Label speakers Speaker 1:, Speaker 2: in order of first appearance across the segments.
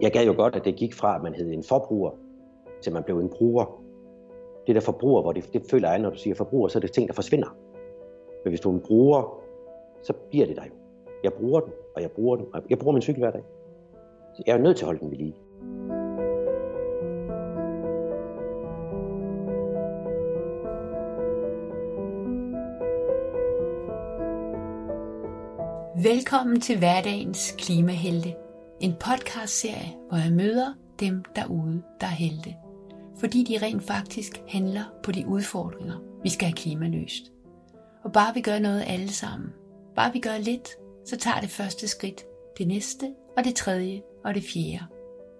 Speaker 1: Jeg gad jo godt, at det gik fra, at man hed en forbruger, til man blev en bruger. Det der forbruger, hvor det, det føler jeg, når du siger forbruger, så er det ting, der forsvinder. Men hvis du er en bruger, så bliver det der jo. Jeg bruger den, og jeg bruger den, og jeg bruger min cykel hver dag. Så jeg er nødt til at holde den ved lige.
Speaker 2: Velkommen til hverdagens klimahelte. En podcastserie, hvor jeg møder dem derude, der er helte. Fordi de rent faktisk handler på de udfordringer, vi skal have klimaløst. Og bare vi gør noget alle sammen, bare vi gør lidt, så tager det første skridt, det næste og det tredje og det fjerde.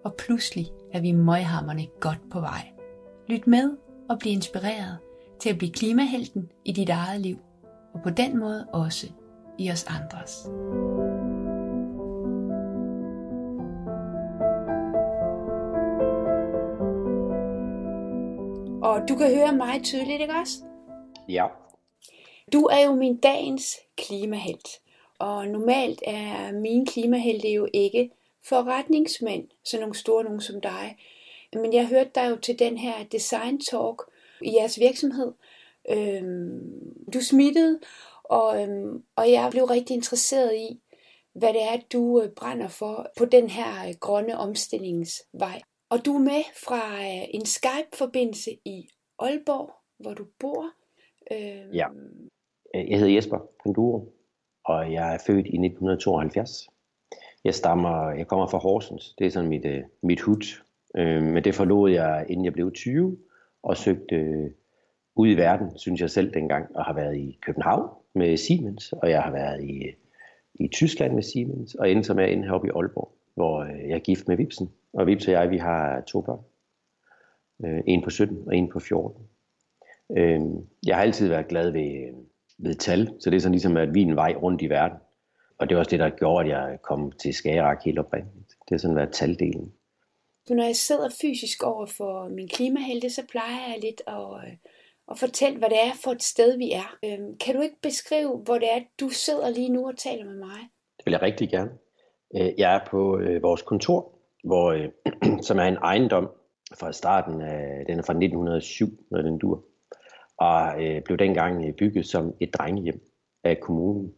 Speaker 2: Og pludselig er vi møghammerne godt på vej. Lyt med og bliv inspireret til at blive klimahelten i dit eget liv, og på den måde også i os andres. Og du kan høre mig tydeligt, ikke også?
Speaker 1: Ja.
Speaker 2: Du er jo min dagens klimahelt. Og normalt er mine klimahelte jo ikke forretningsmænd, så nogle store nogen som dig. Men jeg hørte dig jo til den her design talk i jeres virksomhed. Øhm, du smittede, og, øhm, og jeg blev rigtig interesseret i, hvad det er, du øh, brænder for på den her øh, grønne omstillingsvej. Og du er med fra øh, en Skype-forbindelse i Aalborg, hvor du bor.
Speaker 1: Øhm, ja. Øh, jeg hedder Jesper Panduro, og jeg er født i 1972. Jeg stammer, jeg kommer fra Horsens, det er sådan mit, øh, mit hud. Øh, men det forlod jeg, inden jeg blev 20, og søgte ude i verden, synes jeg selv dengang, og har været i København med Siemens, og jeg har været i, i Tyskland med Siemens, og endte med at ende heroppe i Aalborg, hvor øh, jeg er gift med Vipsen. Og Vips og jeg, vi har to børn. Øh, en på 17 og en på 14. Øh, jeg har altid været glad ved, ved tal, så det er sådan ligesom at vi en vej rundt i verden. Og det er også det, der gjorde, at jeg kom til Skagerak helt oprindeligt. Det har sådan været taldelen.
Speaker 2: Så Når jeg sidder fysisk over for min klimahelte, så plejer jeg lidt at og fortæl, hvad det er for et sted, vi er. Øhm, kan du ikke beskrive, hvor det er, du sidder lige nu og taler med mig?
Speaker 1: Det vil jeg rigtig gerne. Øh, jeg er på øh, vores kontor, hvor, øh, som er en ejendom fra starten af, den er fra 1907, når den dur, og øh, blev dengang øh, bygget som et drengehjem af kommunen.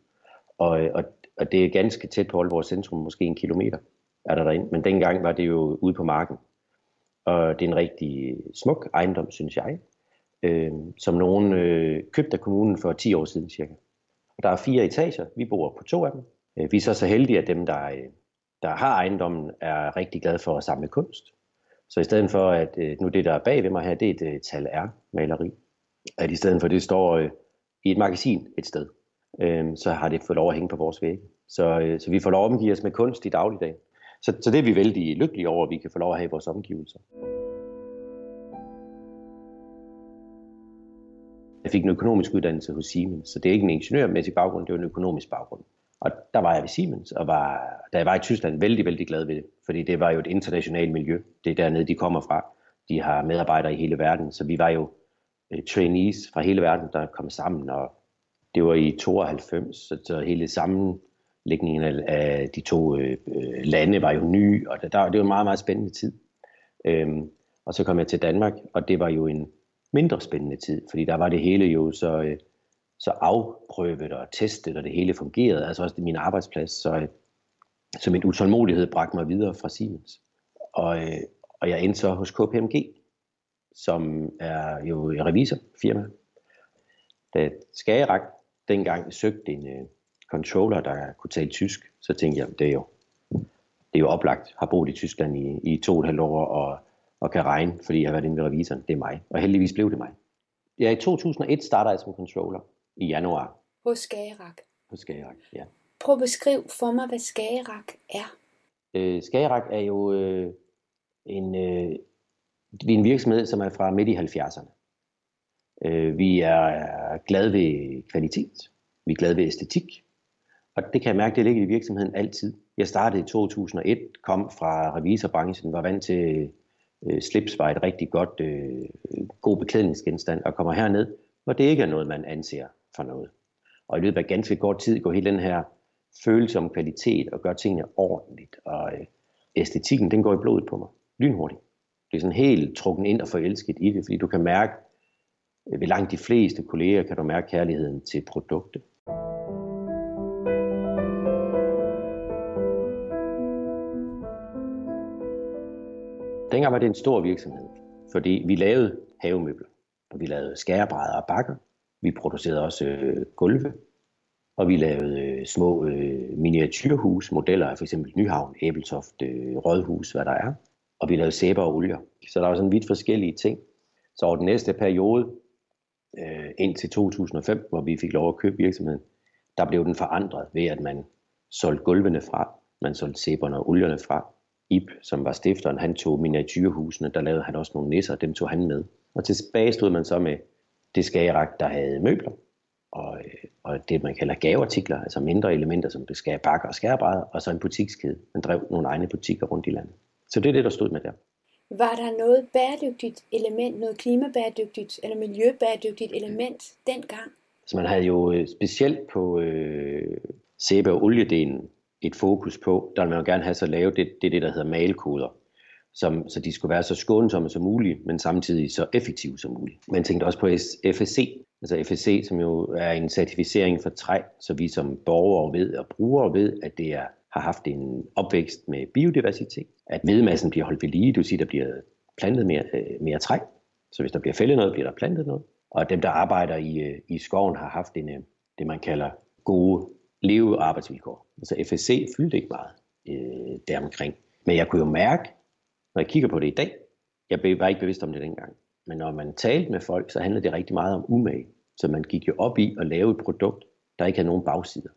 Speaker 1: Og, og, og det er ganske tæt på Aalborg centrum, måske en kilometer er der derinde, men dengang var det jo ude på marken. Og det er en rigtig smuk ejendom, synes jeg øh, som nogen øh, købte af kommunen for 10 år siden cirka. Og der er fire etager, vi bor på to af dem. Øh, vi er så så heldige, at dem, der, øh, der har ejendommen, er rigtig glade for at samle kunst. Så i stedet for, at øh, nu det, der er bag ved mig her, det er et øh, tal R-maleri, at i stedet for, det står øh, i et magasin et sted, øh, så har det fået lov at hænge på vores vægge. Så, øh, så vi får lov at omgive os med kunst i dagligdagen. Så, så det er vi vældig lykkelige over, at vi kan få lov at have i vores omgivelser. Jeg fik en økonomisk uddannelse hos Siemens, så det er ikke en ingeniørmæssig baggrund, det var en økonomisk baggrund. Og der var jeg ved Siemens, og var, da jeg var i Tyskland, vældig, vældig glad ved det, fordi det var jo et internationalt miljø. Det er dernede, de kommer fra. De har medarbejdere i hele verden, så vi var jo øh, trainees fra hele verden, der kom sammen, og det var i 92, så, så hele sammenlægningen af, af de to øh, øh, lande var jo ny, og der, det var en meget, meget spændende tid. Um, og så kom jeg til Danmark, og det var jo en mindre spændende tid, fordi der var det hele jo så, øh, så afprøvet og testet, og det hele fungerede, altså også det min arbejdsplads, så, øh, så min utålmodighed bragte mig videre fra Siemens. Og, øh, og jeg endte så hos KPMG, som er jo et revisorfirma. Da Skagerak dengang søgte en øh, controller, der kunne tale tysk, så tænkte jeg, det er jo, det er jo oplagt, har boet i Tyskland i, i to og et halvt år, og og kan regne, fordi jeg har været inde ved revisoren. Det er mig. Og heldigvis blev det mig. Ja, i 2001 starter jeg som controller i januar.
Speaker 2: Hos Skagerak.
Speaker 1: Hos Skagerak, ja.
Speaker 2: Prøv at beskrive for mig, hvad Skagerak er.
Speaker 1: Øh, Skagerak er jo øh, en, øh, vi er en virksomhed, som er fra midt i 70'erne. Øh, vi er glade ved kvalitet. Vi er glade ved æstetik. Og det kan jeg mærke, det ligger i virksomheden altid. Jeg startede i 2001, kom fra revisorbranchen, var vant til øh, slips var et rigtig godt, øh, god beklædningsgenstand, og kommer herned, hvor det ikke er noget, man anser for noget. Og i løbet af ganske kort tid går hele den her følelse om kvalitet og gør tingene ordentligt. Og øh, æstetikken, den går i blodet på mig. Lynhurtigt. Det er sådan helt trukken ind og forelsket i det, fordi du kan mærke, øh, ved langt de fleste kolleger kan du mærke kærligheden til produktet. Dengang var det en stor virksomhed, fordi vi lavede havemøbler, og vi lavede skærebrædder og bakker. Vi producerede også øh, gulve, og vi lavede øh, små øh, miniatyrhus, modeller af for eksempel Nyhavn, Æbeltoft, øh, Rødhus, hvad der er. Og vi lavede sæber og olier. Så der var sådan vidt forskellige ting. Så over den næste periode, øh, indtil 2005, hvor vi fik lov at købe virksomheden, der blev den forandret ved, at man solgte gulvene fra, man solgte sæberne og olierne fra. Ip, som var stifteren, han tog miniatyrhusene, der lavede han også nogle nisser, dem tog han med. Og tilbage stod man så med det skagerak, der havde møbler, og, øh, og det man kalder gaveartikler, altså mindre elementer som beskære bakker og skærebrædder, og så en butikskæde. Man drev nogle egne butikker rundt i landet. Så det er det, der stod med der.
Speaker 2: Var der noget bæredygtigt element, noget klimabæredygtigt eller miljøbæredygtigt element dengang?
Speaker 1: Så man havde jo øh, specielt på øh, sæbe- og oliedelen et fokus på, der vil man jo gerne have så lave det, det, det der hedder malkoder, som, så de skulle være så skånsomme som muligt, men samtidig så effektive som muligt. Man tænkte også på FSC, altså FSC, som jo er en certificering for træ, så vi som borgere ved og brugere ved, at det er, har haft en opvækst med biodiversitet, at vedmassen bliver holdt ved lige, det vil sige, der bliver plantet mere, øh, mere træ, så hvis der bliver fældet noget, bliver der plantet noget, og dem, der arbejder i, øh, i skoven, har haft en, øh, det, man kalder gode leve arbejdsvilkår. Altså FSC fyldte ikke meget øh, deromkring. Men jeg kunne jo mærke, når jeg kigger på det i dag, jeg var ikke bevidst om det dengang, men når man talte med folk, så handlede det rigtig meget om umage. Så man gik jo op i at lave et produkt, der ikke havde nogen bagsider.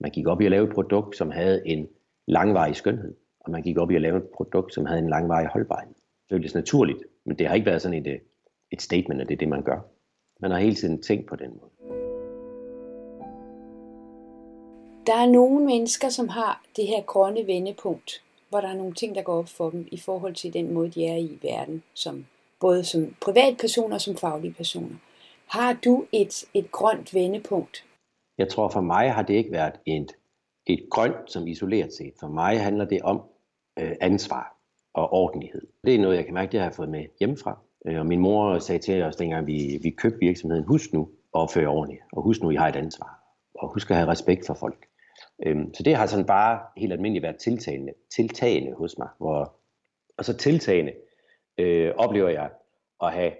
Speaker 1: Man gik op i at lave et produkt, som havde en langvarig skønhed, og man gik op i at lave et produkt, som havde en langvarig holdbarhed. Det er jo naturligt, men det har ikke været sådan et, øh, et statement, at det er det, man gør. Man har hele tiden tænkt på den måde.
Speaker 2: Der er nogle mennesker, som har det her grønne vendepunkt, hvor der er nogle ting, der går op for dem i forhold til den måde, de er i verden, som, både som privatpersoner og som faglige personer. Har du et, et grønt vendepunkt?
Speaker 1: Jeg tror for mig har det ikke været et, et grønt som isoleret set. For mig handler det om øh, ansvar og ordentlighed. Det er noget, jeg kan mærke, det har jeg fået med hjemmefra. Øh, og min mor sagde til os, dengang vi, vi købte virksomheden, husk nu at opføre ordentligt, og husk nu, I har et ansvar, og husk at have respekt for folk. Øhm, så det har sådan bare helt almindeligt været tiltagende, tiltagende hos mig. Hvor, og så tiltagende øh, oplever jeg at have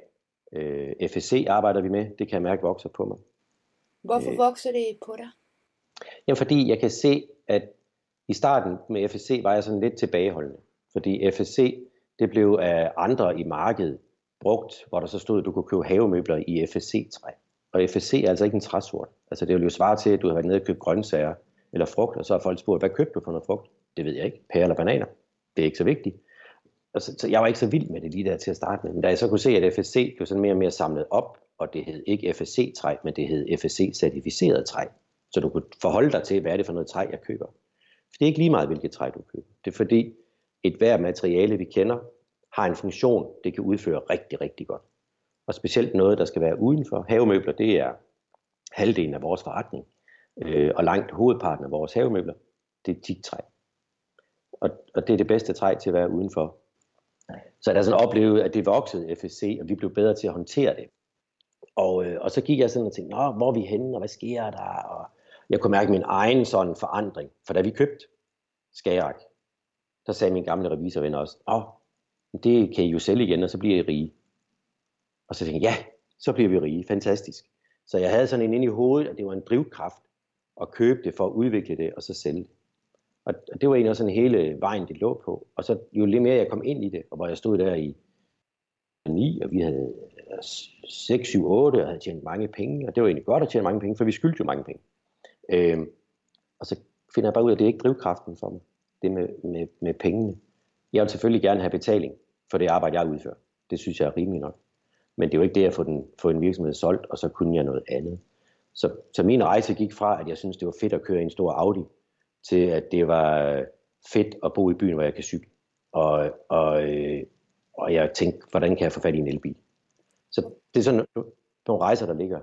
Speaker 1: øh, FSC arbejder vi med. Det kan jeg mærke vokser på mig.
Speaker 2: Hvorfor øh, vokser det på dig?
Speaker 1: Jamen fordi jeg kan se, at i starten med FSC var jeg sådan lidt tilbageholdende. Fordi FSC, det blev af andre i markedet brugt, hvor der så stod, at du kunne købe havemøbler i FSC-træ. Og FSC er altså ikke en træsort. Altså det vil jo svare til, at du har været nede og købt grøntsager eller frugt, og så har folk spurgt, hvad købte du for noget frugt? Det ved jeg ikke. Pære eller bananer? Det er ikke så vigtigt. Og så, så jeg var ikke så vild med det lige der til at starte med. Men da jeg så kunne se, at FSC blev sådan mere og mere samlet op, og det hed ikke FSC-træ, men det hed FSC-certificeret træ. Så du kunne forholde dig til, hvad er det for noget træ, jeg køber. For det er ikke lige meget, hvilket træ du køber. Det er fordi, et hver materiale, vi kender, har en funktion, det kan udføre rigtig, rigtig godt. Og specielt noget, der skal være udenfor. Havemøbler, det er halvdelen af vores forretning. Øh, og langt hovedparten af vores havemøbler, det er teaktræ. Og, og det er det bedste træ til at være udenfor. Så jeg sådan oplevede, at det voksede FSC, og vi blev bedre til at håndtere det. Og, øh, og så gik jeg sådan og tænkte, Nå, hvor er vi henne, og hvad sker der? Og jeg kunne mærke min egen sådan forandring. For da vi købte Skagerak, der sagde min gamle revisorven også, Åh, det kan I jo sælge igen, og så bliver I rige. Og så tænkte jeg, ja, så bliver vi rige. Fantastisk. Så jeg havde sådan en ind i hovedet, at det var en drivkraft at købe det for at udvikle det og så sælge det. Og det var egentlig også sådan hele vejen, det lå på. Og så jo lidt mere jeg kom ind i det, og hvor jeg stod der i 9, og vi havde 6, 7, 8, og havde tjent mange penge, og det var egentlig godt at tjene mange penge, for vi skyldte jo mange penge. Øhm, og så finder jeg bare ud af, at det er ikke drivkraften for mig, det med, med, med pengene. Jeg vil selvfølgelig gerne have betaling for det arbejde, jeg udfører. Det synes jeg er rimeligt nok. Men det er jo ikke det at få, den, få en virksomhed solgt, og så kunne jeg noget andet. Så, så min rejse gik fra, at jeg synes det var fedt at køre i en stor Audi, til at det var øh, fedt at bo i byen, hvor jeg kan cykle. Og, og, øh, og jeg tænkte, hvordan kan jeg få fat i en elbil? Så det er sådan nogle rejser, der ligger.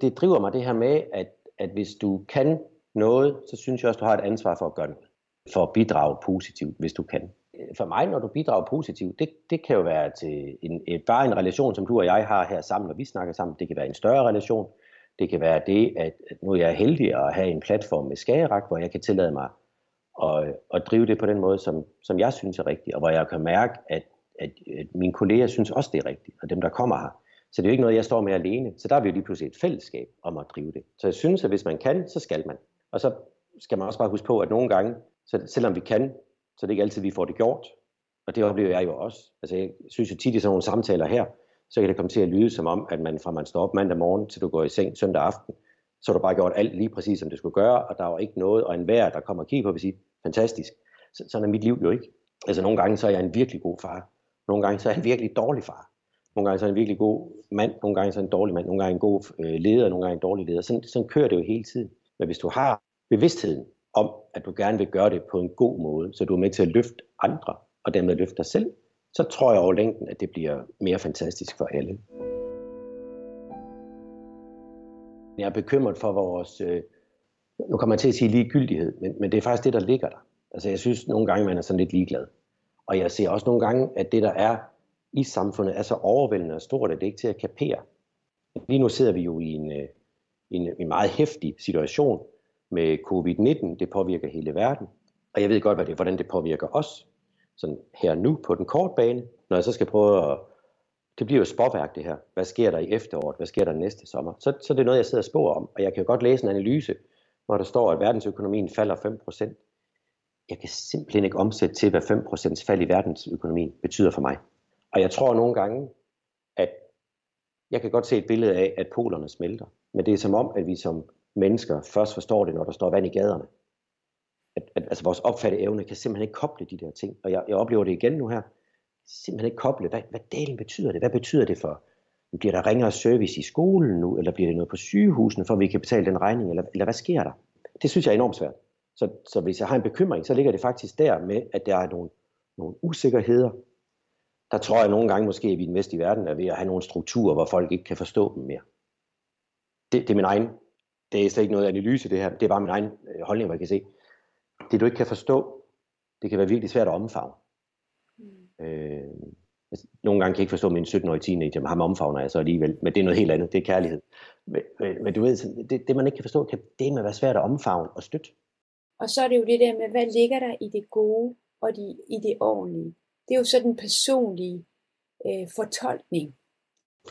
Speaker 1: Det driver mig det her med, at, at hvis du kan noget, så synes jeg også, du har et ansvar for at gøre noget. For at bidrage positivt, hvis du kan. For mig, når du bidrager positivt, det, det kan jo være til en, et, bare en relation, som du og jeg har her sammen, når vi snakker sammen. Det kan være en større relation. Det kan være det, at, at nu er jeg heldig at have en platform med Skagerak, hvor jeg kan tillade mig at, at drive det på den måde, som, som jeg synes er rigtigt, og hvor jeg kan mærke, at, at, at mine kolleger synes også, det er rigtigt, og dem, der kommer her. Så det er jo ikke noget, jeg står med alene. Så der er vi jo lige pludselig et fællesskab om at drive det. Så jeg synes, at hvis man kan, så skal man. Og så skal man også bare huske på, at nogle gange, så selvom vi kan, så det er det ikke altid, vi får det gjort. Og det oplever jeg jo også. Altså jeg synes jo tit i sådan nogle samtaler her, så kan det komme til at lyde som om, at man fra man står op mandag morgen, til du går i seng søndag aften, så har du bare gjort alt lige præcis, som det skulle gøre, og der var ikke noget, og enhver, der kommer og kigger på, vil sige, fantastisk. Så, sådan er mit liv jo ikke. Altså nogle gange, så er jeg en virkelig god far. Nogle gange, så er jeg en virkelig dårlig far. Nogle gange, så er jeg en virkelig god mand. Nogle gange, så er jeg en dårlig mand. Nogle gange en god øh, leder, nogle gange en dårlig leder. Sådan, sådan kører det jo hele tiden. Men hvis du har bevidstheden om, at du gerne vil gøre det på en god måde, så du er med til at løfte andre, og dermed løfte dig selv, så tror jeg over længden, at det bliver mere fantastisk for alle. Jeg er bekymret for vores, øh, nu kommer jeg til at sige ligegyldighed, men, men det er faktisk det, der ligger der. Altså jeg synes nogle gange, man er sådan lidt ligeglad. Og jeg ser også nogle gange, at det, der er i samfundet, er så overvældende og stort, at det ikke er til at kapere. Lige nu sidder vi jo i en, øh, en, en meget hæftig situation med covid-19. Det påvirker hele verden. Og jeg ved godt, hvad det, hvordan det påvirker os sådan her nu på den korte bane, når jeg så skal prøve at, det bliver jo spåværk det her. Hvad sker der i efteråret? Hvad sker der næste sommer? Så, så det er noget, jeg sidder og spår om. Og jeg kan jo godt læse en analyse, hvor der står, at verdensøkonomien falder 5%. Jeg kan simpelthen ikke omsætte til, hvad 5% fald i verdensøkonomien betyder for mig. Og jeg tror nogle gange, at jeg kan godt se et billede af, at polerne smelter. Men det er som om, at vi som mennesker først forstår det, når der står vand i gaderne at, at altså vores opfattede evne kan simpelthen ikke koble de der ting. Og jeg, jeg oplever det igen nu her. Simpelthen ikke koble. Hvad, hvad delen betyder det? Hvad betyder det for? Bliver der ringere service i skolen nu, eller bliver det noget på sygehusene, for at vi kan betale den regning, eller, eller hvad sker der? Det synes jeg er enormt svært. Så, så hvis jeg har en bekymring, så ligger det faktisk der med, at der er nogle, nogle usikkerheder. Der tror jeg nogle gange måske, at vi i den vestlige verden er ved at have nogle strukturer, hvor folk ikke kan forstå dem mere. Det, det er min egen, det er slet ikke noget analyse det her, det er bare min egen øh, holdning, hvor jeg kan se, det du ikke kan forstå, det kan være virkelig svært at omfavne. Mm. Øh, altså, nogle gange kan jeg ikke forstå min 17-årige teenager, men ham omfavner jeg så alligevel, men det er noget helt andet, det er kærlighed. Men, men, men du ved, det, det man ikke kan forstå, kan det med være svært at omfavne og støtte.
Speaker 2: Og så er det jo det der med, hvad ligger der i det gode og de, i det ordentlige. Det er jo så den personlige øh, fortolkning.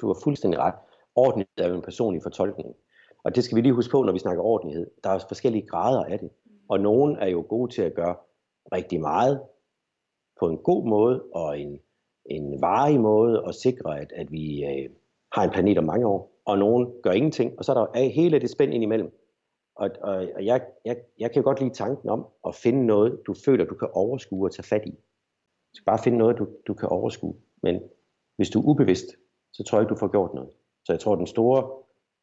Speaker 1: Du har fuldstændig ret. Ordentlighed er jo en personlig fortolkning. Og det skal vi lige huske på, når vi snakker ordentlighed. Der er forskellige grader af det. Og nogen er jo gode til at gøre rigtig meget på en god måde og en, en varig måde og sikre, at, at vi øh, har en planet om mange år. Og nogen gør ingenting, og så er der hele det spænd ind imellem. Og, og, og jeg, jeg, jeg kan godt lide tanken om at finde noget, du føler, du kan overskue og tage fat i. Du skal bare finde noget, du, du kan overskue. Men hvis du er ubevidst, så tror jeg ikke, du får gjort noget. Så jeg tror, den store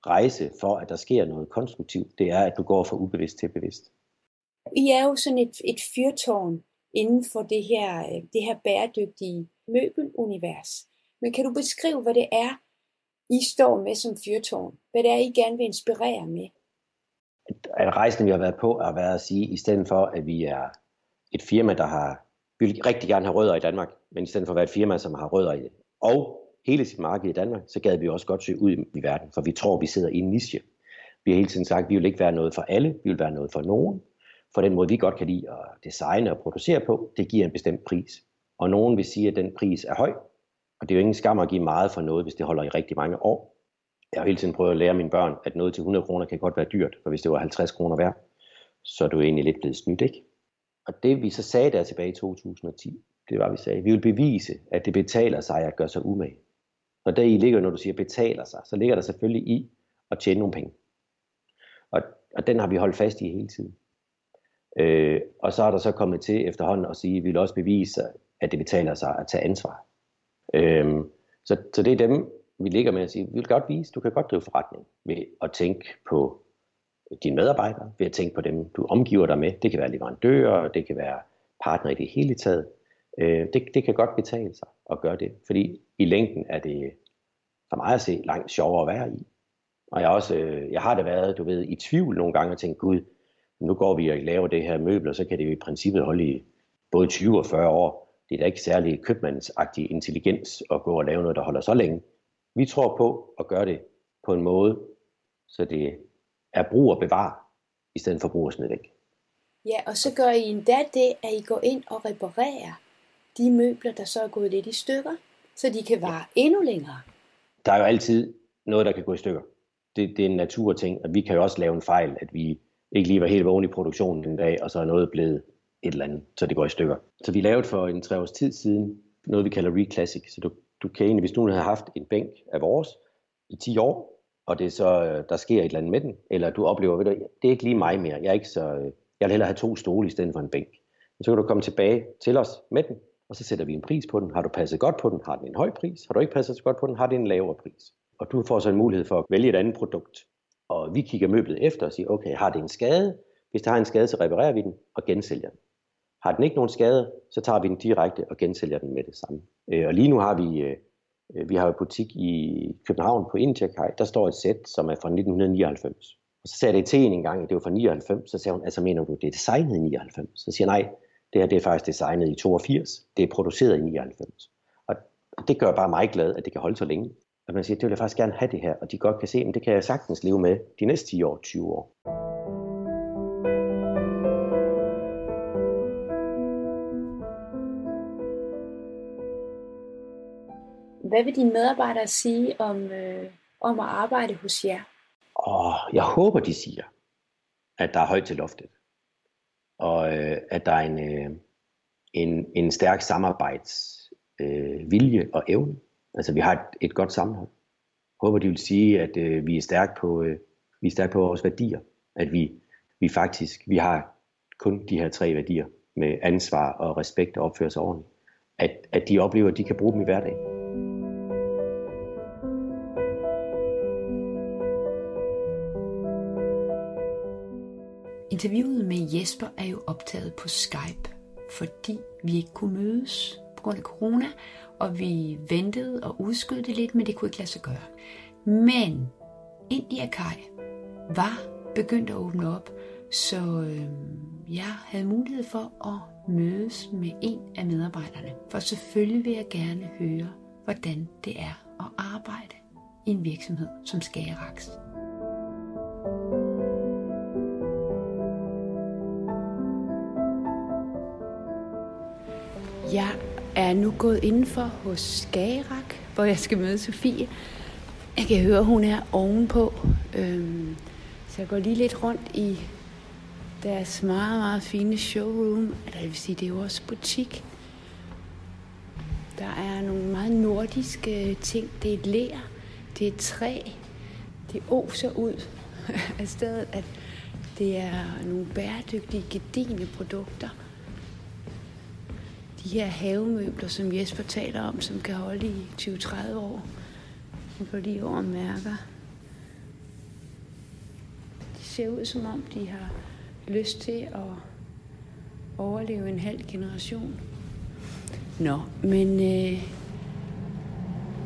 Speaker 1: rejse for, at der sker noget konstruktivt, det er, at du går fra ubevidst til bevidst.
Speaker 2: I er jo sådan et, et fyrtårn inden for det her, øh, det her bæredygtige møbelunivers. Men kan du beskrive, hvad det er, I står med som fyrtårn? Hvad det er, I gerne vil inspirere med?
Speaker 1: At rejsen, vi har været på, har været at sige, i stedet for, at vi er et firma, der har, vi vil rigtig gerne have rødder i Danmark, men i stedet for at være et firma, som har rødder i og hele sit marked i Danmark, så gad vi også godt søge ud i verden, for vi tror, vi sidder i en niche. Vi har hele tiden sagt, at vi vil ikke være noget for alle, vi vil være noget for nogen, for den måde, vi godt kan lide at designe og producere på, det giver en bestemt pris. Og nogen vil sige, at den pris er høj, og det er jo ingen skam at give meget for noget, hvis det holder i rigtig mange år. Jeg har hele tiden prøvet at lære mine børn, at noget til 100 kroner kan godt være dyrt, for hvis det var 50 kroner værd, så er du egentlig lidt blevet snydt, ikke? Og det vi så sagde der tilbage i 2010, det var, vi sagde, at vi vil bevise, at det betaler sig at gøre sig umage. Og der i ligger, når du siger betaler sig, så ligger der selvfølgelig i at tjene nogle penge. Og, og den har vi holdt fast i hele tiden. Øh, og så er der så kommet til efterhånden at sige, at vi vil også bevise, at det betaler sig at tage ansvar. Øh, så, så det er dem, vi ligger med at sige, vi vil godt vise, du kan godt drive forretning ved at tænke på dine medarbejdere, ved at tænke på dem, du omgiver dig med. Det kan være leverandører, det kan være partner i det hele taget. Øh, det, det kan godt betale sig at gøre det, fordi i længden er det for mig at se langt sjovere at være i. Og jeg, også, øh, jeg har det været, du ved, i tvivl nogle gange og tænkt, gud, nu går vi og laver det her møbel, og så kan det jo i princippet holde i både 20 og 40 år. Det er da ikke særlig købmandsagtig intelligens at gå og lave noget, der holder så længe. Vi tror på at gøre det på en måde, så det er brug og bevar, i stedet for brug og smid væk.
Speaker 2: Ja, og så gør I endda det, at I går ind og reparerer de møbler, der så er gået lidt i stykker, så de kan vare endnu længere.
Speaker 1: Der er jo altid noget, der kan gå i stykker. Det, det er en naturting, og vi kan jo også lave en fejl, at vi ikke lige var helt vågne i produktionen en dag, og så er noget blevet et eller andet, så det går i stykker. Så vi lavede for en tre års tid siden noget, vi kalder Reclassic. Så du, du kan egentlig, hvis du havde haft en bænk af vores i 10 år, og det så, øh, der sker et eller andet med den, eller du oplever, ved du, det er ikke lige mig mere, jeg er ikke så, øh, jeg vil hellere have to stole i stedet for en bænk. Så kan du komme tilbage til os med den, og så sætter vi en pris på den. Har du passet godt på den, har den en høj pris. Har du ikke passet så godt på den, har den en lavere pris. Og du får så en mulighed for at vælge et andet produkt. Og vi kigger møblet efter og siger, okay, har det en skade? Hvis det har en skade, så reparerer vi den og gensælger den. Har den ikke nogen skade, så tager vi den direkte og gensælger den med det samme. Øh, og lige nu har vi, øh, øh, vi har en butik i København på Indiakaj, der står et sæt, som er fra 1999. Og så sagde det til en en gang, at det var fra 99, så sagde hun, altså mener du, det er designet i 99? Så siger jeg, nej, det her det er faktisk designet i 82, det er produceret i 99. Og det gør bare mig glad, at det kan holde så længe. At man siger, det vil jeg faktisk gerne have det her, og de godt kan se, at det kan jeg sagtens leve med de næste 10 år, 20 år.
Speaker 2: Hvad vil dine medarbejdere sige om, øh, om at arbejde hos jer?
Speaker 1: Og jeg håber, de siger, at der er højt til loftet. Og øh, at der er en, øh, en, en stærk samarbejdsvilje øh, og evne. Altså vi har et, et godt sammenhold. Jeg håber, de vil sige, at øh, vi er stærke på, øh, vi er stærke på vores værdier. At vi, vi faktisk vi har kun de her tre værdier med ansvar og respekt og opføre sig ordentligt. At, at de oplever, at de kan bruge dem i hverdagen.
Speaker 2: Interviewet med Jesper er jo optaget på Skype, fordi vi ikke kunne mødes på grund af corona, og vi ventede og udskød det lidt, men det kunne ikke lade sig gøre. Men India Kai var begyndt at åbne op, så øh, jeg havde mulighed for at mødes med en af medarbejderne. For selvfølgelig vil jeg gerne høre, hvordan det er at arbejde i en virksomhed som Skæraks. Jeg er nu gået indenfor hos Skagerak, hvor jeg skal møde Sofie. Jeg kan høre, at hun er ovenpå. Øhm, så jeg går lige lidt rundt i deres meget, meget fine showroom. Eller det vil sige, det er jo også butik. Der er nogle meget nordiske øh, ting. Det er et lær, det er et træ, det oser ud af stedet, at det er nogle bæredygtige, gedigende produkter de her havemøbler, som Jesper taler om, som kan holde i 20-30 år. Nu får lige over mærker. De ser ud som om, de har lyst til at overleve en halv generation. Nå, men øh,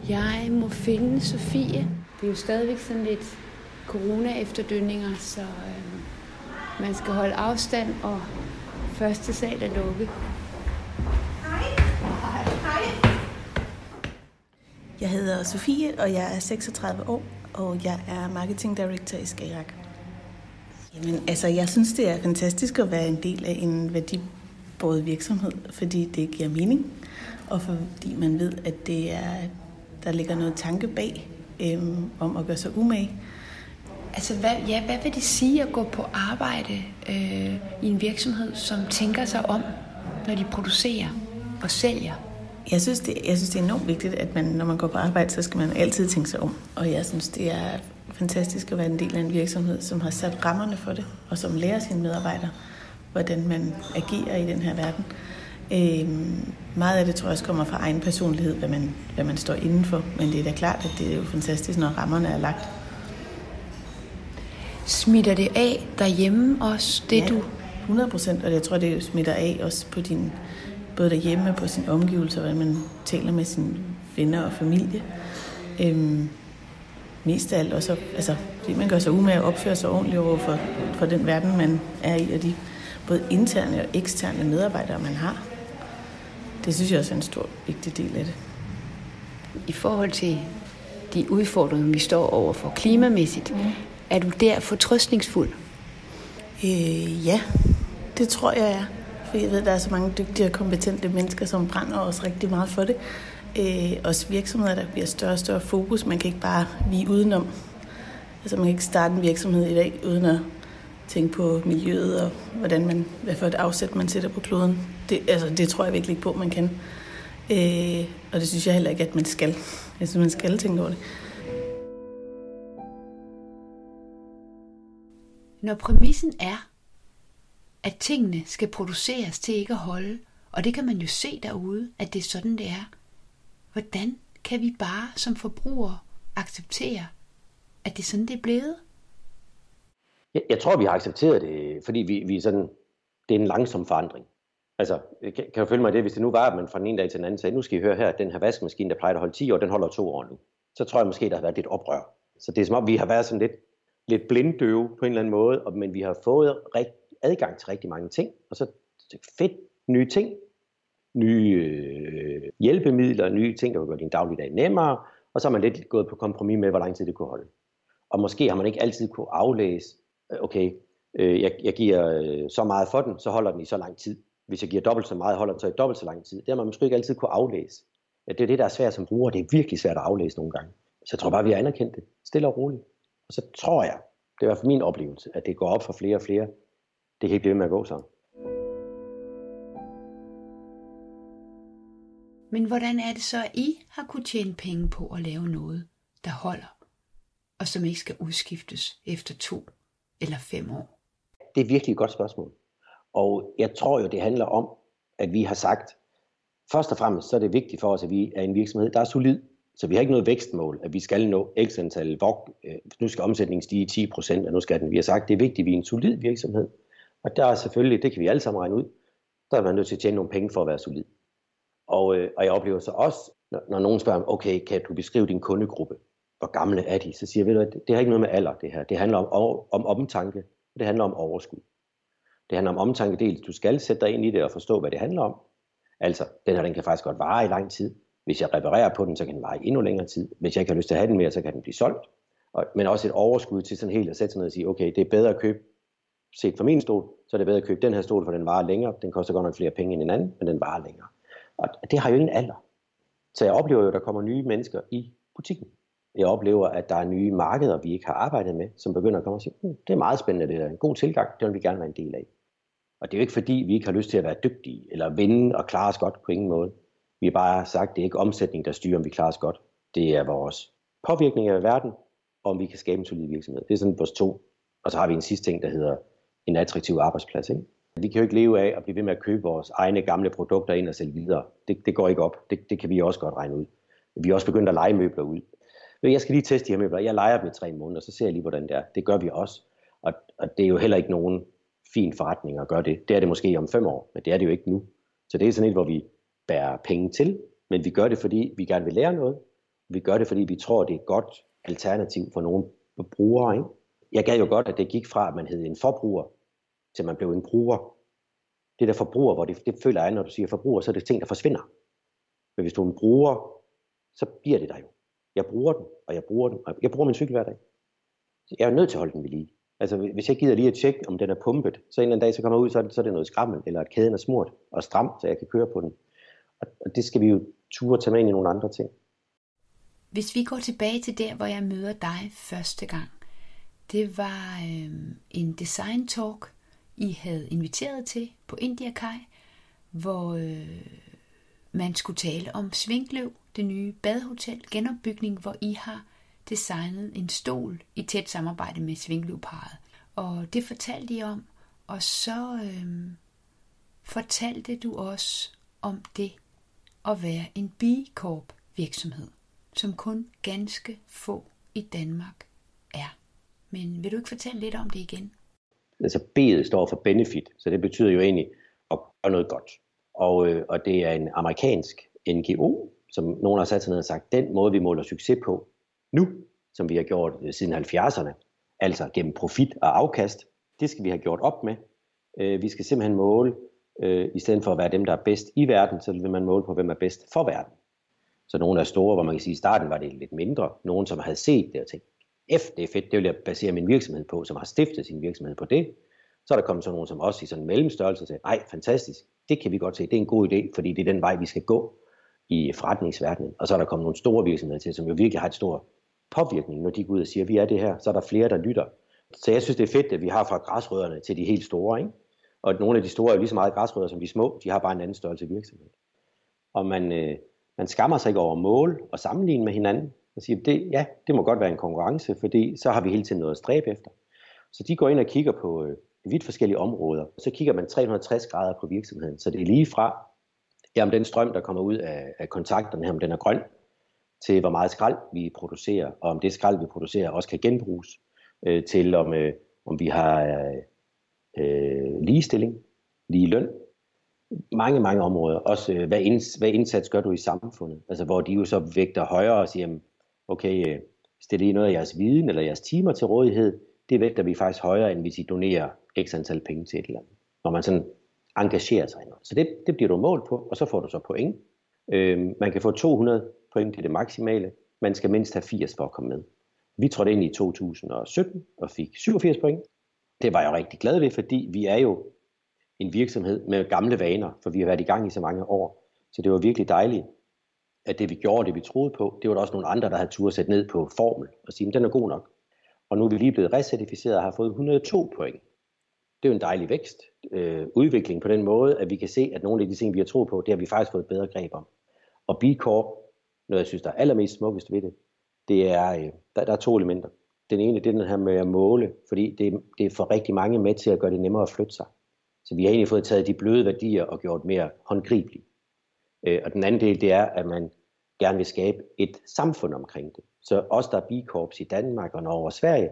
Speaker 2: jeg må finde Sofie. Det er jo stadigvæk sådan lidt corona-efterdønninger, så øh, man skal holde afstand, og første sal er lukket.
Speaker 3: Jeg hedder Sofie, og jeg er 36 år, og jeg er Marketing Director i Skagerak. Jamen, altså, jeg synes, det er fantastisk at være en del af en værdibåret virksomhed, fordi det giver mening, og fordi man ved, at det er, der ligger noget tanke bag øhm, om at gøre sig umage.
Speaker 2: Altså, hvad, ja, hvad vil det sige at gå på arbejde øh, i en virksomhed, som tænker sig om, når de producerer og sælger?
Speaker 3: Jeg synes, det, jeg synes, det er enormt vigtigt, at man, når man går på arbejde, så skal man altid tænke sig om. Og jeg synes, det er fantastisk at være en del af en virksomhed, som har sat rammerne for det, og som lærer sine medarbejdere, hvordan man agerer i den her verden. Øhm, meget af det tror jeg også kommer fra egen personlighed, hvad man, hvad man står indenfor. Men det er da klart, at det er jo fantastisk, når rammerne er lagt.
Speaker 2: Smitter det af derhjemme også, det
Speaker 3: ja,
Speaker 2: du...
Speaker 3: 100 procent, og jeg tror, det smitter af også på din, både derhjemme og på sin omgivelser, hvordan man taler med sine venner og familie. Øhm, mest af alt også, altså, fordi man gør sig umage at opføre sig ordentligt over for, for den verden, man er i, og de både interne og eksterne medarbejdere, man har. Det synes jeg også er en stor, vigtig del af det.
Speaker 2: I forhold til de udfordringer, vi står over for klimamæssigt, mm. er du der fortrøstningsfuld?
Speaker 3: Øh, ja, det tror jeg er. For jeg ved, at der er så mange dygtige og kompetente mennesker, som brænder også rigtig meget for det. Øh, også virksomheder, der bliver større og større fokus. Man kan ikke bare vige udenom. Altså man kan ikke starte en virksomhed i dag, uden at tænke på miljøet og hvordan man, hvad for et afsæt man sætter på kloden. Det, altså, det tror jeg virkelig ikke på, man kan. Øh, og det synes jeg heller ikke, at man skal. Jeg synes, man skal tænke over det.
Speaker 2: Når præmissen er, at tingene skal produceres til ikke at holde, og det kan man jo se derude, at det er sådan, det er. Hvordan kan vi bare som forbrugere acceptere, at det er sådan, det er blevet?
Speaker 1: Jeg, jeg tror, vi har accepteret det, fordi vi, vi sådan, det er en langsom forandring. Altså, kan, kan du følge mig det, hvis det nu var, at man fra den ene dag til den anden sagde, nu skal I høre her, at den her vaskemaskine, der plejer at holde 10 år, den holder to år nu. Så tror jeg måske, der har været lidt oprør. Så det er som om, vi har været sådan lidt, lidt blinddøve på en eller anden måde, men vi har fået rigtig adgang til rigtig mange ting, og så fedt nye ting, nye øh, hjælpemidler, nye ting, der vil gøre din dagligdag nemmere, og så har man lidt gået på kompromis med, hvor lang tid det kunne holde. Og måske har man ikke altid kunne aflæse, øh, okay, øh, jeg, jeg giver øh, så meget for den, så holder den i så lang tid. Hvis jeg giver dobbelt så meget, holder den så i dobbelt så lang tid. Det har man måske ikke altid kunne aflæse. Ja, det er det, der er svært som bruger. Det er virkelig svært at aflæse nogle gange. Så jeg tror bare, vi har anerkendt det. Stille og roligt. Og så tror jeg, det er i hvert fald min oplevelse, at det går op for flere og flere. Det kan ikke blive ved med at gå sådan.
Speaker 2: Men hvordan er det så, at I har kunnet tjene penge på at lave noget, der holder, og som ikke skal udskiftes efter to eller fem år?
Speaker 1: Det er virkelig et godt spørgsmål. Og jeg tror jo, det handler om, at vi har sagt, først og fremmest så er det vigtigt for os, at vi er en virksomhed, der er solid. Så vi har ikke noget vækstmål, at vi skal nå x antal vok, øh, nu skal omsætningen stige 10 procent, og nu skal den. Vi har sagt, det er vigtigt, at vi er en solid virksomhed. Og der er selvfølgelig, det kan vi alle sammen regne ud, der er man nødt til at tjene nogle penge for at være solid. Og, øh, og jeg oplever så også, når, når nogen spørger, okay, kan du beskrive din kundegruppe? Hvor gamle er de? Så siger jeg, at det har ikke noget med alder, det her. Det handler om, om omtanke, og det handler om overskud. Det handler om omtanke dels. Du skal sætte dig ind i det og forstå, hvad det handler om. Altså, den her, den kan faktisk godt vare i lang tid. Hvis jeg reparerer på den, så kan den vare i endnu længere tid. Hvis jeg ikke har lyst til at have den mere, så kan den blive solgt. Og, men også et overskud til sådan helt at sætte sig ned og sige, okay, det er bedre at købe, set fra min stol, så er det bedre at købe den her stol, for den varer længere. Den koster godt nok flere penge end en anden, men den varer længere. Og det har jo ingen alder. Så jeg oplever jo, at der kommer nye mennesker i butikken. Jeg oplever, at der er nye markeder, vi ikke har arbejdet med, som begynder at komme og sige, hm, det er meget spændende, det er en god tilgang, det vil vi gerne være en del af. Og det er jo ikke fordi, vi ikke har lyst til at være dygtige, eller vinde og klare os godt på ingen måde. Vi har bare sagt, det er ikke omsætning, der styrer, om vi klarer os godt. Det er vores påvirkning af verden, og om vi kan skabe en solid virksomhed. Det er sådan vores to. Og så har vi en sidste ting, der hedder en attraktiv arbejdsplads. Ikke? Vi kan jo ikke leve af at blive ved med at købe vores egne gamle produkter ind og sælge videre. Det, det går ikke op. Det, det kan vi også godt regne ud. Vi er også begyndt at lege møbler ud. Jeg skal lige teste de her møbler. Jeg leger dem i tre måneder, så ser jeg lige, hvordan det er. Det gør vi også. Og, og det er jo heller ikke nogen fin forretning at gøre det. Det er det måske om fem år, men det er det jo ikke nu. Så det er sådan et, hvor vi bærer penge til, men vi gør det, fordi vi gerne vil lære noget. Vi gør det, fordi vi tror, det er et godt alternativ for nogle brugere. Ikke? Jeg gad jo godt, at det gik fra, at man hed en forbruger, til man blev en bruger. Det der forbruger, hvor det, det føler jeg, når du siger forbruger, så er det ting, der forsvinder. Men hvis du er en bruger, så bliver det der jo. Jeg bruger den, og jeg bruger den, og jeg bruger min cykel hver dag. Jeg er nødt til at holde den ved lige. Altså hvis jeg gider lige at tjekke, om den er pumpet, så en eller anden dag, så kommer jeg ud, så er det, så er det noget skrammel, eller at kæden er smurt og stram, så jeg kan køre på den. Og, og det skal vi jo ture tage med ind i nogle andre ting.
Speaker 2: Hvis vi går tilbage til der, hvor jeg møder dig første gang, det var øh, en design talk, i havde inviteret til på Indiakaj, hvor øh, man skulle tale om Svinkløv, det nye badehotel, genopbygning, hvor I har designet en stol i tæt samarbejde med Svinkløvparet. Og det fortalte I om, og så øh, fortalte du også om det at være en B Corp virksomhed, som kun ganske få i Danmark er. Men vil du ikke fortælle lidt om det igen?
Speaker 1: Altså B'et står for benefit, så det betyder jo egentlig at gøre noget godt. Og, øh, og det er en amerikansk NGO, som nogen har sat sig ned og sagt, den måde vi måler succes på nu, som vi har gjort øh, siden 70'erne, altså gennem profit og afkast, det skal vi have gjort op med. Øh, vi skal simpelthen måle, øh, i stedet for at være dem, der er bedst i verden, så vil man måle på, hvem er bedst for verden. Så nogle er store, hvor man kan sige, at i starten var det lidt mindre. Nogen, som havde set det og tænkt, F, det er fedt, det vil jeg basere min virksomhed på, som har stiftet sin virksomhed på det. Så er der kommet sådan nogen som os i sådan en mellemstørrelse og sagde, nej, fantastisk, det kan vi godt se, det er en god idé, fordi det er den vej, vi skal gå i forretningsverdenen. Og så er der kommet nogle store virksomheder til, som jo virkelig har et stort påvirkning, når de går ud og siger, vi er det her, så er der flere, der lytter. Så jeg synes, det er fedt, at vi har fra græsrødderne til de helt store, ikke? Og nogle af de store er jo lige så meget græsrødder som de små, de har bare en anden størrelse virksomhed. Og man, øh, man skammer sig ikke over mål og sammenligne med hinanden. Og siger, det, ja, det må godt være en konkurrence, fordi så har vi hele tiden noget at stræbe efter. Så de går ind og kigger på øh, vidt forskellige områder. Så kigger man 360 grader på virksomheden. Så det er lige fra, ja, om den strøm, der kommer ud af, af kontakterne her, om den er grøn, til hvor meget skrald vi producerer, og om det skrald, vi producerer, også kan genbruges, øh, til om, øh, om vi har øh, øh ligestilling, lige løn, mange, mange områder. Også øh, hvad, inds, hvad indsats gør du i samfundet? Altså hvor de jo så vægter højere og siger, okay, øh, stiller I noget af jeres viden eller jeres timer til rådighed, det vægter vi faktisk højere, end hvis I donerer x antal penge til et eller andet. Når man sådan engagerer sig i noget. Så det, det bliver du målt på, og så får du så point. Øh, man kan få 200 point, det er det maksimale. Man skal mindst have 80 for at komme med. Vi trådte ind i 2017 og fik 87 point. Det var jeg rigtig glad ved, fordi vi er jo en virksomhed med gamle vaner, for vi har været i gang i så mange år. Så det var virkelig dejligt, at det vi gjorde, det vi troede på, det var der også nogle andre, der havde tur sætte ned på formel og sige, at den er god nok. Og nu er vi lige blevet recertificeret og har fået 102 point. Det er jo en dejlig vækst, øh, udvikling på den måde, at vi kan se, at nogle af de ting, vi har troet på, det har vi faktisk fået bedre greb om. Og B Corp, noget jeg synes, der er allermest smukkest ved det, det er, øh, der, der er to elementer. Den ene, det er den her med at måle, fordi det, det er for rigtig mange med til at gøre det nemmere at flytte sig. Så vi har egentlig fået taget de bløde værdier og gjort mere håndgribelige. Øh, og den anden del, det er, at man gerne vil skabe et samfund omkring det. Så os, der er bikorps i Danmark og Norge og Sverige,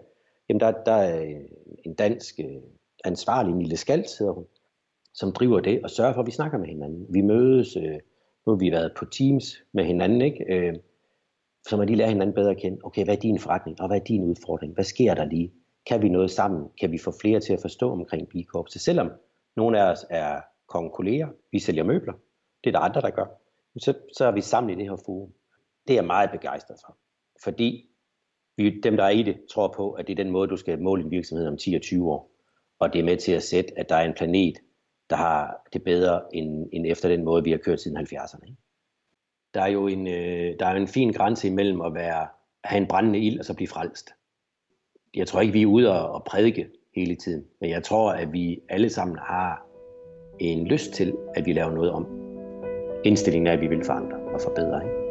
Speaker 1: jamen der, der er øh, en dansk øh, ansvarlig, Nille Skalt hedder hun, som driver det og sørger for, at vi snakker med hinanden. Vi mødes, øh, nu har vi været på Teams med hinanden, ikke? Øh, så man lige lærer hinanden bedre at kende. Okay, hvad er din forretning, og hvad er din udfordring? Hvad sker der lige? Kan vi noget sammen? Kan vi få flere til at forstå omkring bikorps? Så selvom nogle af os er konkolleger. Vi sælger møbler. Det er der andre, der gør. Så, så er vi sammen i det her forum. Det er jeg meget begejstret for. Fordi vi, dem, der er i det, tror på, at det er den måde, du skal måle en virksomhed om 10 og 20 år. Og det er med til at sætte, at der er en planet, der har det bedre end, end efter den måde, vi har kørt siden 70'erne. Ikke? Der er jo en, øh, der er en fin grænse imellem at være, have en brændende ild og så blive frelst. Jeg tror ikke, vi er ude og, og prædike hele tiden. Men jeg tror, at vi alle sammen har en lyst til, at vi laver noget om. Indstillingen er, at vi vil forandre og forbedre. Ikke?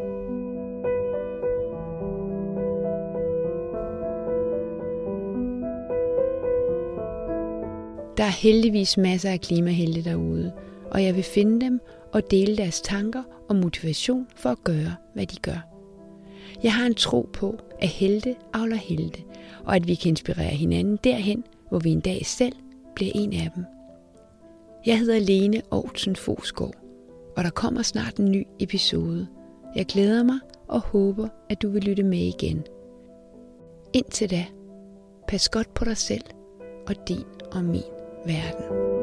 Speaker 2: Der er heldigvis masser af klimahelte derude, og jeg vil finde dem og dele deres tanker og motivation for at gøre, hvad de gør. Jeg har en tro på, at helte avler helte, og at vi kan inspirere hinanden derhen, hvor vi en dag selv bliver en af dem. Jeg hedder Lene Aarhusen Fosgaard, og der kommer snart en ny episode. Jeg glæder mig og håber, at du vil lytte med igen. Indtil da, pas godt på dig selv og din og min verden.